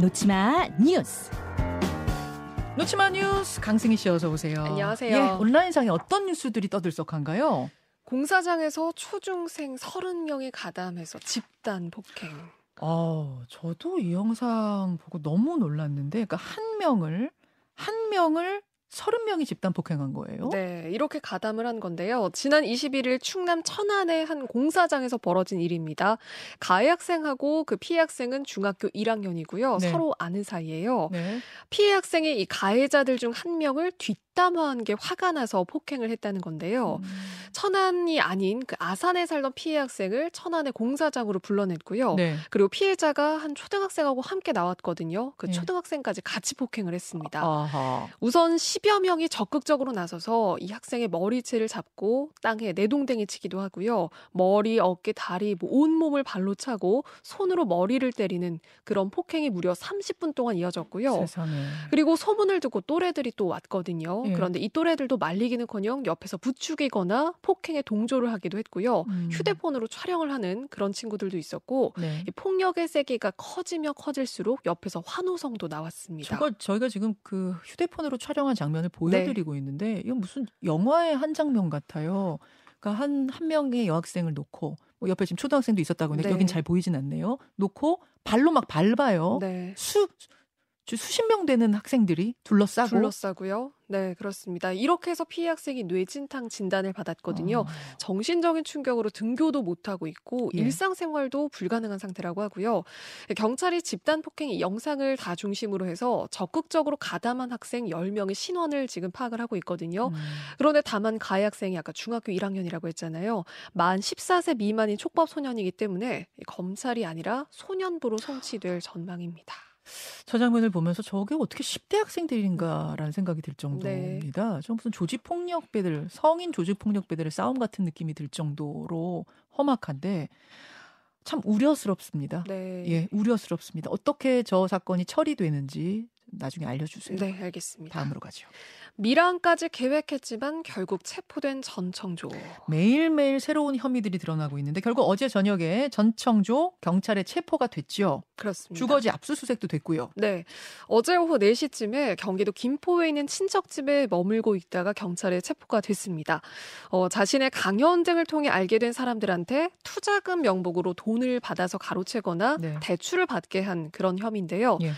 놓치마 뉴스. 놓치마 뉴스 강승희 씨 어서 오세요. 안녕하세요. 예, 온라인상에 어떤 뉴스들이 떠들썩한가요? 공사장에서 초중생 30명이 가담해서 집단 폭행. 어, 저도 이 영상 보고 너무 놀랐는데, 그러니까 한 명을 한 명을 30명이 집단 폭행한 거예요. 네, 이렇게 가담을 한 건데요. 지난 21일 충남 천안의 한 공사장에서 벌어진 일입니다. 가해 학생하고 그 피해 학생은 중학교 1학년이고요. 네. 서로 아는 사이예요. 네. 피해 학생이 이 가해자들 중 한 명을 뒷담화한 게 화가 나서 폭행을 했다는 건데요. 음, 천안이 아닌 그 아산에 살던 피해 학생을 천안의 공사장으로 불러냈고요. 네. 그리고 피해자가 한 초등학생하고 함께 나왔거든요. 그 네. 초등학생까지 같이 폭행을 했습니다. 아하. 우선 10여 명이 적극적으로 나서서 이 학생의 머리채를 잡고 땅에 내동댕이 치기도 하고요. 머리, 어깨, 다리, 뭐 온몸을 발로 차고 손으로 머리를 때리는 그런 폭행이 무려 30분 동안 이어졌고요. 세상에. 그리고 소문을 듣고 또래들이 또 왔거든요. 예. 그런데 이 또래들도 말리기는커녕 옆에서 부추기거나 폭행에 동조를 하기도 했고요. 음. 휴대폰으로 촬영을 하는 그런 친구들도 있었고 네. 이 폭력의 세계가 커지며 커질수록 옆에서 환호성도 나왔습니다. 저거 저희가 지금 그 휴대폰으로 촬영한 장 면을 보여드리고 있는데 이건 무슨 영화의 한 장면 같아요. 그러니까 한 한 명의 여학생을 놓고 뭐 옆에 지금 초등학생도 있었다고 하는데 네. 여긴 잘 보이진 않네요. 놓고 발로 막 밟아요. 네. 수 수- 수십 명 되는 학생들이 둘러싸고 둘러싸고요. 네, 그렇습니다. 이렇게 해서 피해 학생이 뇌진탕 진단을 받았거든요. 어, 정신적인 충격으로 등교도 못하고 있고 예. 일상생활도 불가능한 상태라고 하고요. 경찰이 집단 폭행 이 영상을 다 중심으로 해서 적극적으로 가담한 학생 10명의 신원을 지금 파악을 하고 있거든요. 음. 그런데 다만 가해 학생이 아까 중학교 1학년이라고 했잖아요. 만 14세 미만인 촉법 소년이기 때문에 검찰이 아니라 소년부로 송치될 전망입니다. 저 장면을 보면서 저게 어떻게 10대 학생들인가라는 생각이 들 정도입니다. 저 무슨 조직 폭력배들, 성인 조직 폭력배들의 싸움 같은 느낌이 들 정도로 험악한데 참 우려스럽습니다. 네. 예, 우려스럽습니다. 어떻게 저 사건이 처리되는지 나중에 알려주세요. 네, 알겠습니다. 다음으로 가죠. 미랑까지 계획했지만 결국 체포된 전청조. 매일매일 새로운 혐의들이 드러나고 있는데 결국 어제 저녁에 전청조 경찰에 체포가 됐죠. 그렇습니다. 주거지 압수수색도 됐고요. 네. 어제 오후 4시쯤에 경기도 김포에 있는 친척집에 머물고 있다가 경찰에 체포가 됐습니다. 어, 자신의 강연 등을 통해 알게 된 사람들한테 투자금 명목으로 돈을 받아서 가로채거나 네. 대출을 받게 한 그런 혐의인데요. 예.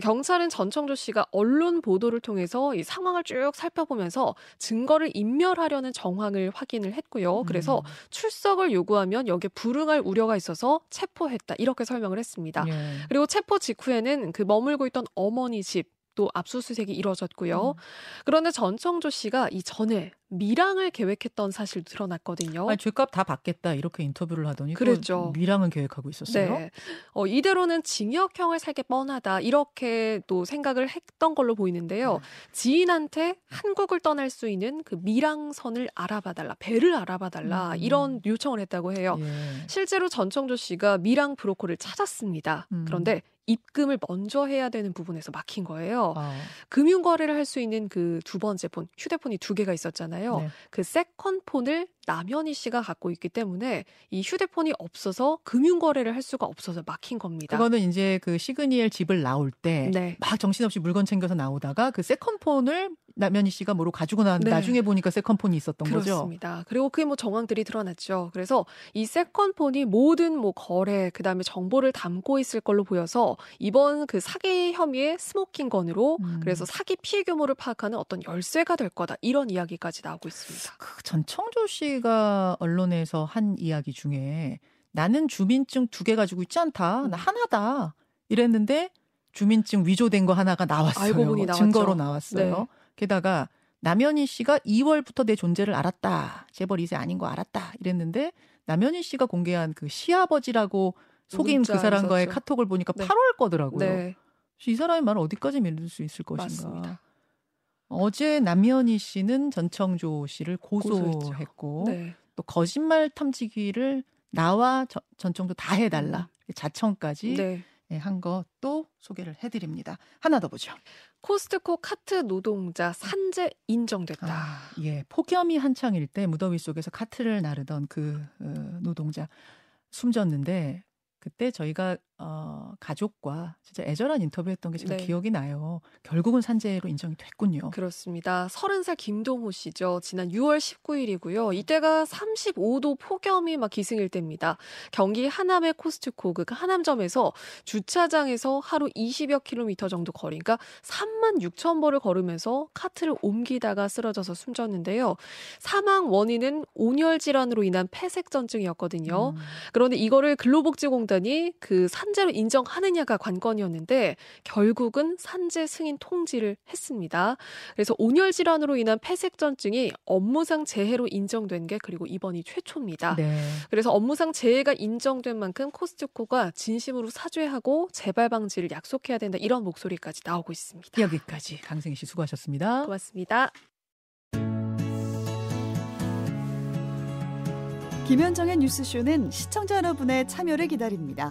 경찰은 전청 조 씨가 언론 보도를 통해서 이 상황을 쭉 살펴보면서 증거를 인멸하려는 정황을 확인을 했고요. 그래서 음. 출석을 요구하면 여기에 불응할 우려가 있어서 체포했다. 이렇게 설명을 했습니다. 예. 그리고 체포 직후에는 그 머물고 있던 어머니 집 또 압수수색이 이뤄졌고요. 음. 그런데 전청조 씨가 이 전에 밀항을 계획했던 사실도 드러났거든요. 아니, 죄값 다 받겠다 이렇게 인터뷰를 하더니 또 그랬죠. 미랑은 계획하고 있었어요. 네. 어, 이대로는 징역형을 살게 뻔하다. 이렇게 또 생각을 했던 걸로 보이는데요. 네. 지인한테 한국을 떠날 수 있는 그 밀항선을 알아봐달라. 배를 알아봐달라. 음. 이런 요청을 했다고 해요. 예. 실제로 전청조 씨가 밀항 브로커를 찾았습니다. 음. 그런데 입금을 먼저 해야 되는 부분에서 막힌 거예요. 아, 금융 거래를 할 수 있는 그 두 번째 폰, 휴대폰이 두 개가 있었잖아요. 네. 그 second 폰을 남현희 씨가 갖고 있기 때문에 이 휴대폰이 없어서 금융 거래를 할 수가 없어서 막힌 겁니다. 그거는 이제 그 시그니엘 집을 나올 때 막 네. 정신없이 물건 챙겨서 나오다가 그 second폰을 남현희 씨가 뭐로 가지고 나왔는데 네. 나중에 보니까 second폰이 있었던 거죠. 그렇습니다. 그리고 그게 뭐 정황들이 드러났죠. 그래서 이 second폰이 모든 뭐 거래 그다음에 정보를 담고 있을 걸로 보여서 이번 그 사기 혐의의 smoking gun으로 음. 그래서 사기 피해 규모를 파악하는 어떤 열쇠가 될 거다 이런 이야기까지 나오고 있습니다. 그 전청조 씨가 언론에서 한 이야기 중에 나는 주민증 두 개 가지고 있지 않다. 나 음. 하나다. 이랬는데 주민증 위조된 거 하나가 나왔어요. 증거로 나왔어요. 네. 게다가 남현희 씨가 2월부터 내 존재를 알았다. 재벌 2세 아닌 거 알았다. 이랬는데 남현희 씨가 공개한 그 시아버지라고 속인 그 사람과의 있었죠. 카톡을 보니까 네. 8월 거더라고요. 네, 이 사람의 말을 어디까지 믿을 수 있을 것인가. 맞습니다. 어제 남현희 씨는 전청조 씨를. 고소했고 네. 또 거짓말 탐지기를 나와 전- 전청조 다 해달라 자청까지 네. 한 것도 소개를 해드립니다. 하나 더 보죠. 코스트코 카트 노동자 산재 인정됐다. 아, 예, 폭염이 한창일 때 무더위 속에서 카트를 나르던 그 어, 노동자 숨졌는데 그때 저희가 어, 가족과 진짜 애절한 인터뷰했던 게 제가 네. 기억이 나요. 결국은 산재로 인정이 됐군요. 그렇습니다. 30살 김동호 씨죠. 지난 6월 19일이고요. 이때가 35도 폭염이 막 기승일 때입니다. 경기 하남의 코스트코 그 하남점에서 주차장에서 하루 20여 킬로미터 정도 거리, 그러니까 3만 6천 보를 걸으면서 카트를 옮기다가 쓰러져서 숨졌는데요. 사망 원인은 온열 질환으로 인한 폐색 전증이었거든요. 음. 그런데 이거를 근로복지공단이 그 산, 산재로 인정하느냐가 관건이었는데 결국은 산재 승인 통지를 했습니다. 그래서 온열 질환으로 인한 폐색전증이 업무상 재해로 인정된 게 그리고 이번이 최초입니다. 네. 그래서 업무상 재해가 인정된 만큼 코스트코가 진심으로 사죄하고 재발 방지를 약속해야 된다 이런 목소리까지 나오고 있습니다. 여기까지 강승희 씨 수고하셨습니다. 고맙습니다. 김현정의 뉴스쇼는 시청자 여러분의 참여를 기다립니다.